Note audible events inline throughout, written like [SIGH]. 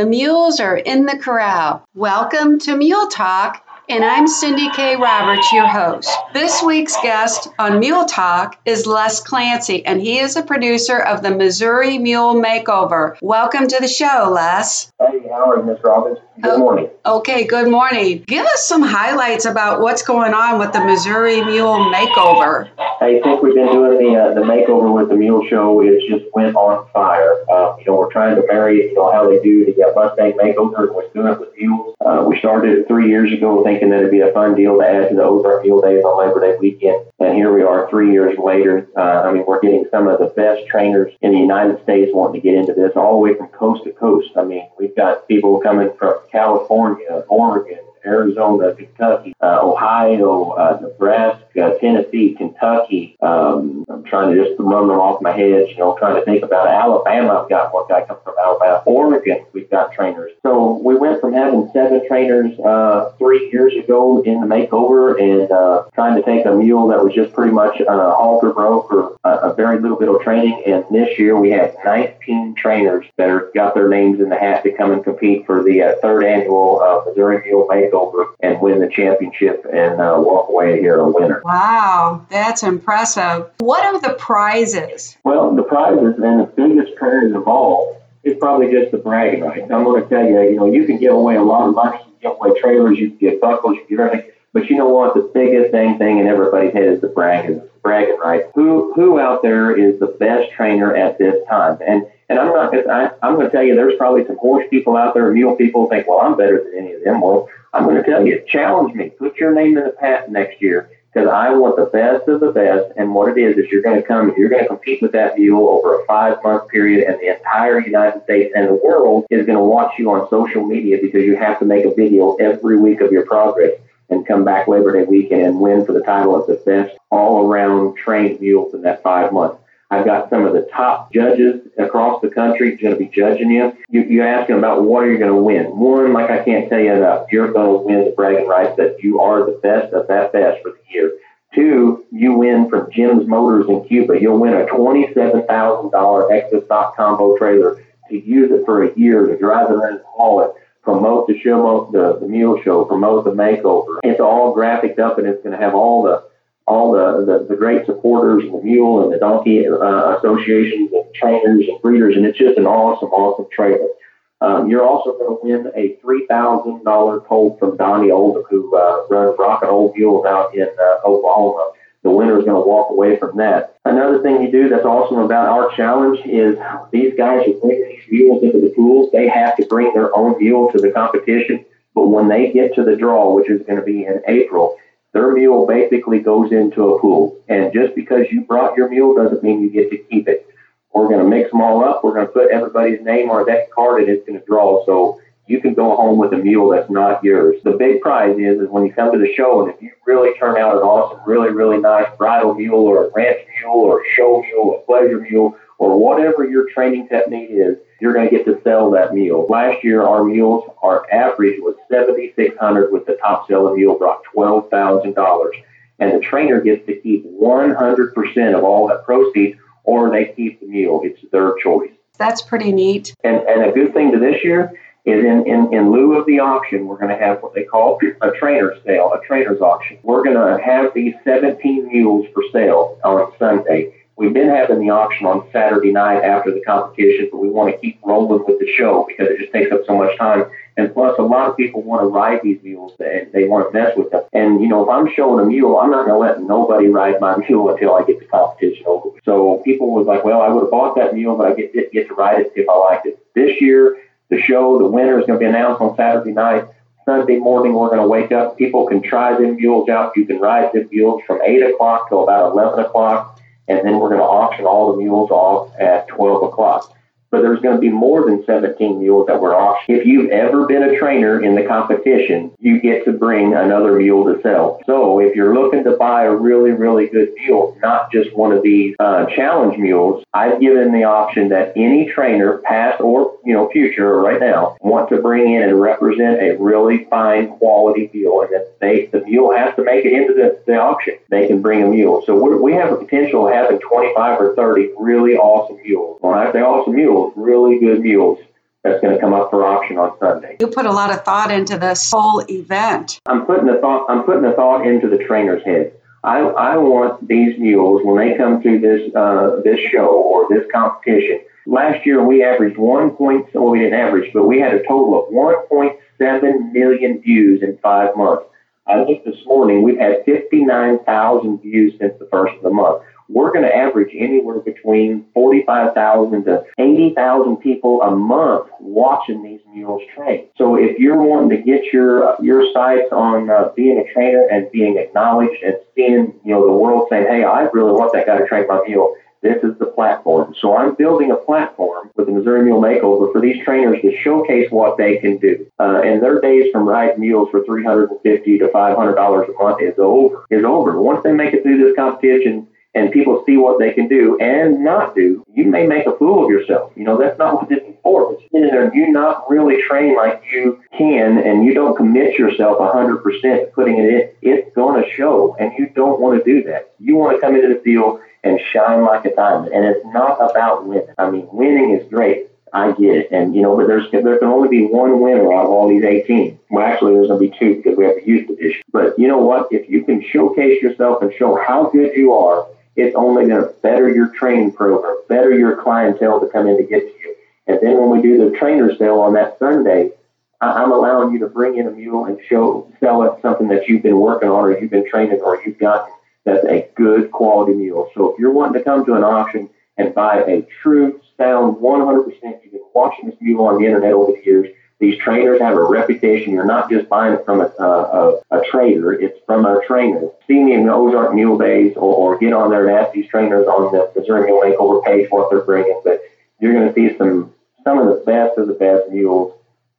The mules are in the corral. Welcome to Mule Talk and I'm Cindy K. Roberts, your host. This week's guest on Mule Talk is Les Clancy, and he is a producer of the Missouri Mule Makeover. Welcome to the show, Les. Hey, how are you, Miss Roberts? Good oh, morning. Okay, good morning. Give us some highlights about what's going on with the Missouri Mule Makeover. I think we've been doing the uh, the makeover with the Mule Show, it just went on fire. Uh, you know, we're trying to marry, you know, how they do the uh, Mustang makeover, and we're doing it with mules. Uh, we started it three years ago, thinking that it'd be a fun deal to add to the Ozark Mule Days on Labor Day weekend, and here we are, three years later. Uh, I mean, we're getting some of the best trainers in the United States wanting to get into this, all the way from coast to coast. I mean, we've got people coming from California. Oregon, Arizona, Kentucky, uh, Ohio, uh, Nebraska, Tennessee, Kentucky. Um, I'm trying to just run them off my head, you know, trying to think about Alabama. I've got one guy come from Alabama. Oregon, we've got trainers. So we went from having seven trainers uh, three years ago in the makeover and uh, trying to take a mule that was just pretty much uh, halter broke or a, a very little bit of training. And this year we had 19 trainers that are, got their names in the hat to come and compete for the uh, third annual uh, Missouri Mule Makeover takeover and win the championship and uh, walk away here a winner. Wow, that's impressive. What are the prizes? Well, the prizes and the biggest prize of all is probably just the bragging rights. I'm going to tell you, you know, you can give away a lot of money, you can give away trailers, you can get buckles, you can get everything. But you know what? The biggest dang thing in everybody's head is the bragging, bragging rights. Who who out there is the best trainer at this time? And and I'm not. I, I'm going to tell you, there's probably some horse people out there, mule people think, well, I'm better than any of them. Well, I'm going to tell you, challenge me. Put your name in the hat next year because I want the best of the best. And what it is is you're going to come, you're going to compete with that mule over a five month period, and the entire United States and the world is going to watch you on social media because you have to make a video every week of your progress and come back Labor Day weekend and win for the title of the best all around trained mules in that five months. I've got some of the top judges across the country going to be judging you. You, you ask them about what are you going to win. One, like I can't tell you enough, you're going to win the bragging rights that you are the best of that best for the year. Two, you win from Jim's Motors in Cuba. You'll win a $27,000 extra stock combo trailer to use it for a year to drive around and haul it promote the show, the, the mule show, promote the makeover. It's all graphic up and it's going to have all the all the, the, the great supporters and the mule and the donkey uh, associations and trainers and breeders, and it's just an awesome, awesome trailer. Um, you're also going to win a $3,000 colt from Donnie Oldham, who uh, runs Rocket Old Mules out in uh, Oklahoma. The winner is going to walk away from that. Another thing you do that's awesome about our challenge is these guys who bring these mules into the pools, they have to bring their own mule to the competition. But when they get to the draw, which is going to be in April, their mule basically goes into a pool. And just because you brought your mule doesn't mean you get to keep it. We're going to mix them all up. We're going to put everybody's name on that card and it's going to draw. So you can go home with a mule that's not yours. The big prize is, is when you come to the show and if you really turn out an awesome, really, really nice bridle mule or a ranch mule or a show mule, a pleasure mule, or whatever your training technique is, you're going to get to sell that mule. Last year, our mules, our average was 7,600 with the top selling mule brought $12,000. And the trainer gets to keep 100% of all that proceeds or they keep the mule. It's their choice. That's pretty neat. And, and a good thing to this year is in, in, in lieu of the auction, we're going to have what they call a trainer's sale, a trainer's auction. We're going to have these 17 mules for sale on Sunday We've been having the auction on Saturday night after the competition, but we want to keep rolling with the show because it just takes up so much time. And plus, a lot of people want to ride these mules and they want to mess with them. And, you know, if I'm showing a mule, I'm not going to let nobody ride my [LAUGHS] mule until I get the competition over. So people was like, well, I would have bought that mule, but I get, get to ride it if I liked it. This year, the show, the winner is going to be announced on Saturday night. Sunday morning, we're going to wake up. People can try them mules out. You can ride them mules from 8 o'clock till about 11 o'clock and then we're going to auction all the mules off at 12 o'clock but there's going to be more than 17 mules that were auctioned. If you've ever been a trainer in the competition, you get to bring another mule to sell. So if you're looking to buy a really, really good mule, not just one of these uh, challenge mules, I've given the option that any trainer, past or you know future or right now, want to bring in and represent a really fine quality mule, and that they the mule has to make it into the, the auction. They can bring a mule. So we have a potential of having 25 or 30 really awesome mules. When I say awesome mules, really good mules. that's going to come up for auction on Sunday. You put a lot of thought into this whole event. I'm putting the thought. I'm putting the thought into the trainer's head. I, I want these mules when they come to this uh, this show or this competition. Last year we averaged one point. Well, we didn't average, but we had a total of 1.7 million views in five months. I looked this morning. We've had 59,000 views since the first of the month we're going to average anywhere between 45,000 to 80,000 people a month watching these mules train. So if you're wanting to get your your sights on uh, being a trainer and being acknowledged and seeing you know the world saying, hey, I really want that guy to train my mule. This is the platform. So I'm building a platform with the Missouri Mule Makeover for these trainers to showcase what they can do. Uh, and their days from riding mules for 350 to 500 dollars a month is over. Is over. Once they make it through this competition, and people see what they can do and not do, you may make a fool of yourself. You know, that's not what this is for. But you there, you not really train like you can and you don't commit yourself 100% to putting it in, it's going to show. And you don't want to do that. You want to come into the field and shine like a diamond. And it's not about winning. I mean, winning is great. I get it. And, you know, but there's, there can only be one winner out of all these 18. Well, actually, there's going to be two because we have the youth division. But you know what? If you can showcase yourself and show how good you are, it's only going to better your training program, better your clientele to come in to get to you. And then when we do the trainer sale on that Sunday, I'm allowing you to bring in a mule and show, sell it something that you've been working on or you've been training or you've got that's a good quality mule. So if you're wanting to come to an auction and buy a true, sound, 100%, you've been watching this mule on the internet over the years, these trainers have a reputation. You're not just buying it from a, a, a trader, it's from a trainer. See me in the Ozark Mule Days or, or get on there and ask these trainers on the Missouri Mule Makeover page what they're bringing. But you're going to see some some of the best of the best mules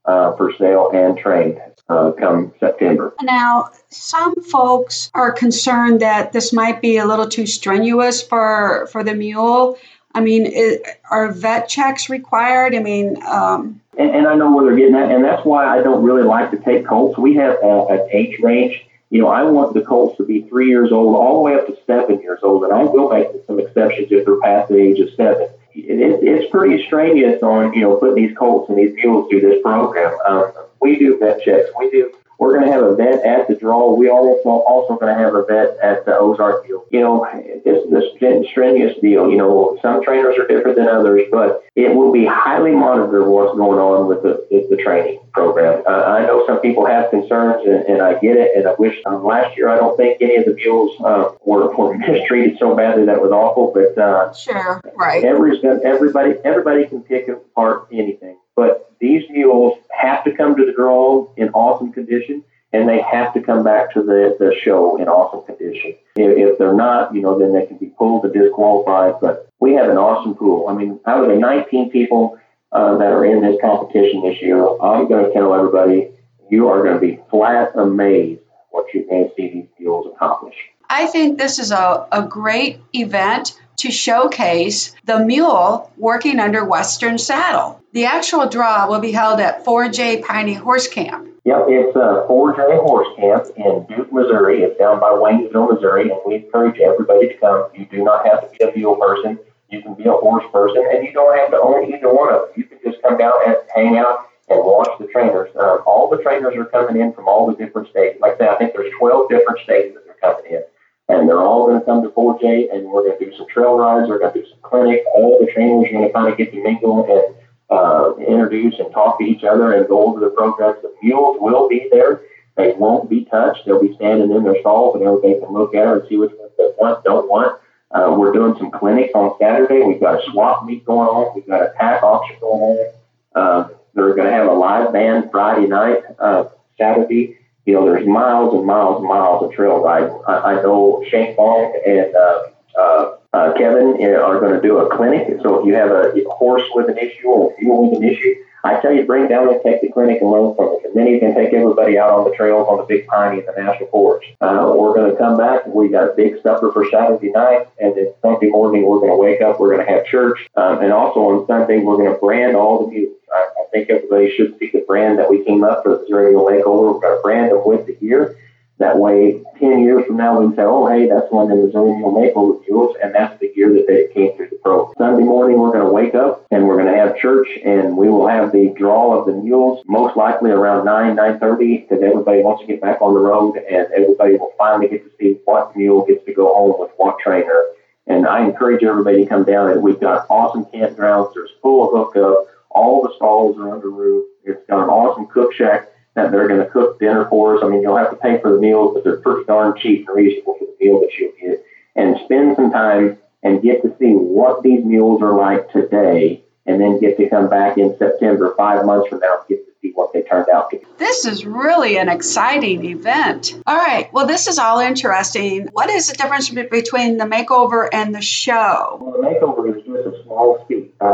uh, for sale and trained uh, come September. Now, some folks are concerned that this might be a little too strenuous for for the mule. I mean, it, are vet checks required? I mean, um, and, and, I know where they're getting at, and that's why I don't really like to take colts. We have a, an age range. You know, I want the colts to be three years old all the way up to seven years old, and I will make some exceptions if they're past the age of seven. It, it's pretty strenuous on you know putting these colts and these mules through this program. Um, we do vet checks. We do we're going to have a vet at the draw. We also also going to have a vet at the Ozark deal. You know, this strenuous deal. You know, some trainers are different than others, but it will be highly monitored what's going on with the with the training program. Uh, I know some people have concerns, and, and I get it. And I wish um, last year I don't think any of the mules uh, were, were [LAUGHS] mistreated so badly that was awful. But uh, sure, right. Every, everybody everybody can pick apart anything. But these mules have to come to the draw in awesome condition, and they have to come back to the, the show in awesome condition. If, if they're not, you know, then they can be pulled to disqualified. But we have an awesome pool. I mean, out of the 19 people uh, that are in this competition this year, I'm going to tell everybody you are going to be flat amazed what you can see these mules accomplish. I think this is a, a great event to showcase the mule working under Western Saddle. The actual draw will be held at 4J Piney Horse Camp. Yep, it's a 4J Horse Camp in Duke, Missouri. It's down by Waynesville, Missouri, and we encourage everybody to come. You do not have to be a mule person. You can be a horse person, and you don't have to own either one of them. You can just come down and hang out and watch the trainers. Uh, all the trainers are coming in from all the different states. Like I said, I think there's 12 different states that they're coming in and they're all going to come to 4J, and we're going to do some trail rides. We're going to do some clinics. All the trainers are going to kind of get to mingle and uh, introduce and talk to each other and go over the programs. The mules will be there. They won't be touched. They'll be standing in their stalls, and everybody can look at them and see which ones they want, don't want. Uh, we're doing some clinics on Saturday. We've got a swap meet going on. We've got a tack auction going on. Uh, they're going to have a live band Friday night, uh, Saturday you know, there's miles and miles and miles of trail riding. I, I know Shane Fong and uh, uh, uh, Kevin are going to do a clinic. So if you have a horse with an issue or a mule with an issue, I tell you, bring down and take the clinic and learn from it. And then you can take everybody out on the trails on the Big Piney and the National Forest. Uh, we're going to come back. We got a big supper for Saturday night. And then Sunday morning, we're going to wake up. We're going to have church. Um, and also on Sunday, we're going to brand all the mules. I think everybody should see the brand that we came up the Missouri Makeover. We're going to brand them with the gear. That way, 10 years from now, we can say, oh, hey, that's one of the Mule Makeover mules, and that's the year that they came through the pro. Sunday morning, we're going to wake up and we're going to have church, and we will have the draw of the mules, most likely around 9, 9.30, because everybody wants to get back on the road, and everybody will finally get to see what mule gets to go home with what trainer. And I encourage everybody to come down, and we've got awesome campgrounds. There's full hookup. All the stalls are under roof. It's got an awesome cook shack that they're going to cook dinner for us. I mean, you'll have to pay for the meals, but they're pretty darn cheap and reasonable for the meal that you'll get. And spend some time and get to see what these mules are like today, and then get to come back in September, five months from now, and get to see what they turned out to be. This is really an exciting event. All right, well, this is all interesting. What is the difference between the makeover and the show? Well, the makeover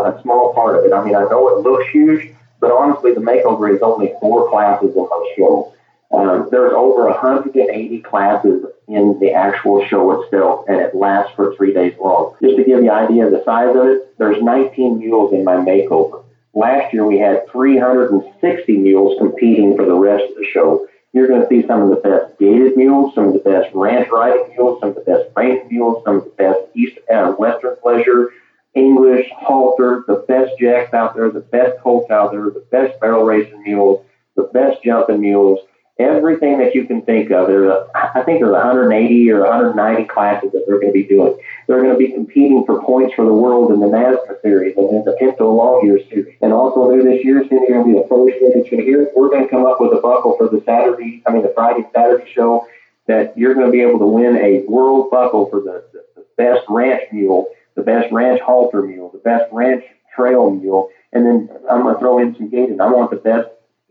a small part of it. I mean, I know it looks huge, but honestly, the makeover is only four classes in my show. Um, there's over 180 classes in the actual show itself, and it lasts for three days long. Just to give you an idea of the size of it, there's 19 mules in my makeover. Last year we had 360 mules competing for the rest of the show. You're going to see some of the best gaited mules, some of the best ranch riding mules, some of the best reining mules, some of the best east uh, western pleasure, English, halter, the best jacks out there, the best colts out there, the best barrel racing mules, the best jumping mules, everything that you can think of. There's, I think there's 180 or 190 classes that they're going to be doing. They're going to be competing for points for the world in the NASCAR series and in the Pinto Long Year series. And also new this year, Cindy, going to be the first year that you hear. We're going to come up with a buckle for the Saturday, I mean the Friday Saturday show that you're going to be able to win a world buckle for the, the, the best ranch mule the best ranch halter mule, the best ranch trail mule, and then I'm going to throw in some gaited. I want the best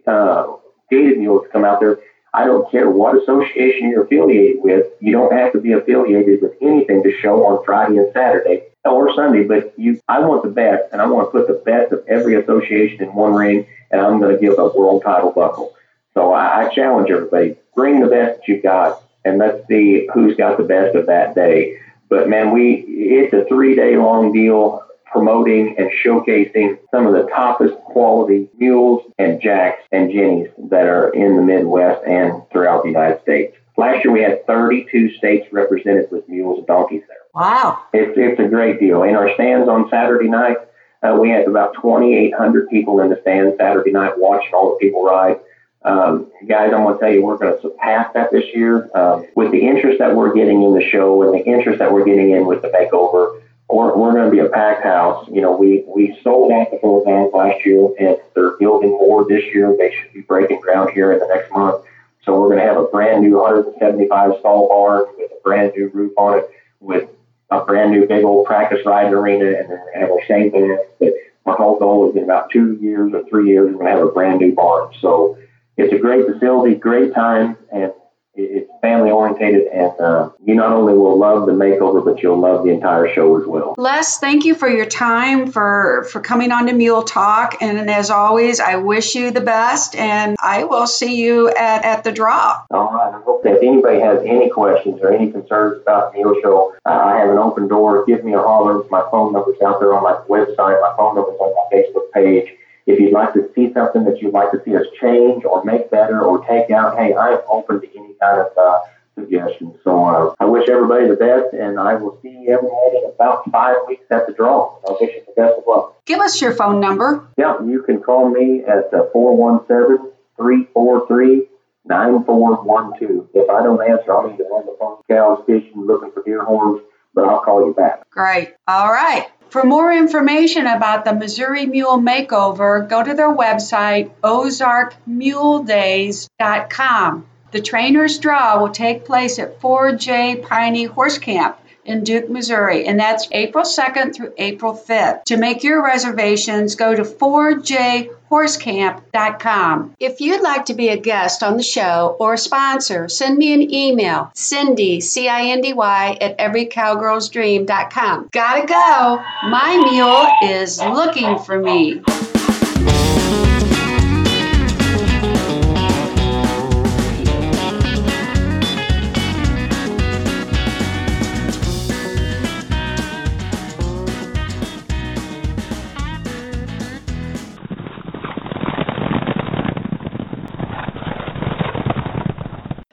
uh, gaited mules to come out there. I don't care what association you're affiliated with. You don't have to be affiliated with anything to show on Friday and Saturday or Sunday, but you, I want the best, and I want to put the best of every association in one ring, and I'm going to give a world title buckle. So I, I challenge everybody: bring the best that you got, and let's see who's got the best of that day. But man, we it's a three day long deal promoting and showcasing some of the toppest quality mules and jacks and jennies that are in the Midwest and throughout the United States. Last year we had 32 states represented with mules and donkeys there. Wow. It's, it's a great deal. In our stands on Saturday night, uh, we had about 2,800 people in the stands Saturday night watching all the people ride. Um, guys, I'm going to tell you, we're going to surpass that this year um, with the interest that we're getting in the show and the interest that we're getting in with the makeover. We're, we're going to be a packed house. You know, we, we sold out the four vans last year, and they're building more this year. They should be breaking ground here in the next month. So we're going to have a brand new 175 stall barn with a brand new roof on it, with a brand new big old practice riding arena, and then have our same van. But our whole goal is in about two years or three years, we're going to have a brand new barn. So it's a great facility, great time, and it's family orientated. And uh, you not only will love the makeover, but you'll love the entire show as well. Les, thank you for your time for for coming on to Mule Talk. And as always, I wish you the best, and I will see you at, at the draw. All right. I hope that if anybody has any questions or any concerns about the Mule Show, uh, I have an open door. Give me a holler. My phone number's out there on my website. My phone number's on my Facebook page. If you'd like to see something that you'd like to change or make better or take out, hey, I'm open to any kind of uh, suggestions. So uh, I wish everybody the best, and I will see everyone in about five weeks at the draw. I wish you the best of luck. Give us your phone number. Yeah, you can call me at uh, 417 343 9412. If I don't answer, I'm either on the phone, cows, fishing, looking for deer horns, but I'll call you back. Great. All right. For more information about the Missouri Mule Makeover, go to their website, ozarkmuledays.com. The trainer's draw will take place at 4J Piney Horse Camp in Duke, Missouri, and that's April 2nd through April 5th. To make your reservations, go to 4jhorsecamp.com. If you'd like to be a guest on the show or a sponsor, send me an email, Cindy, C-I-N-D-Y, at everycowgirlsdream.com. Gotta go. My mule is looking for me.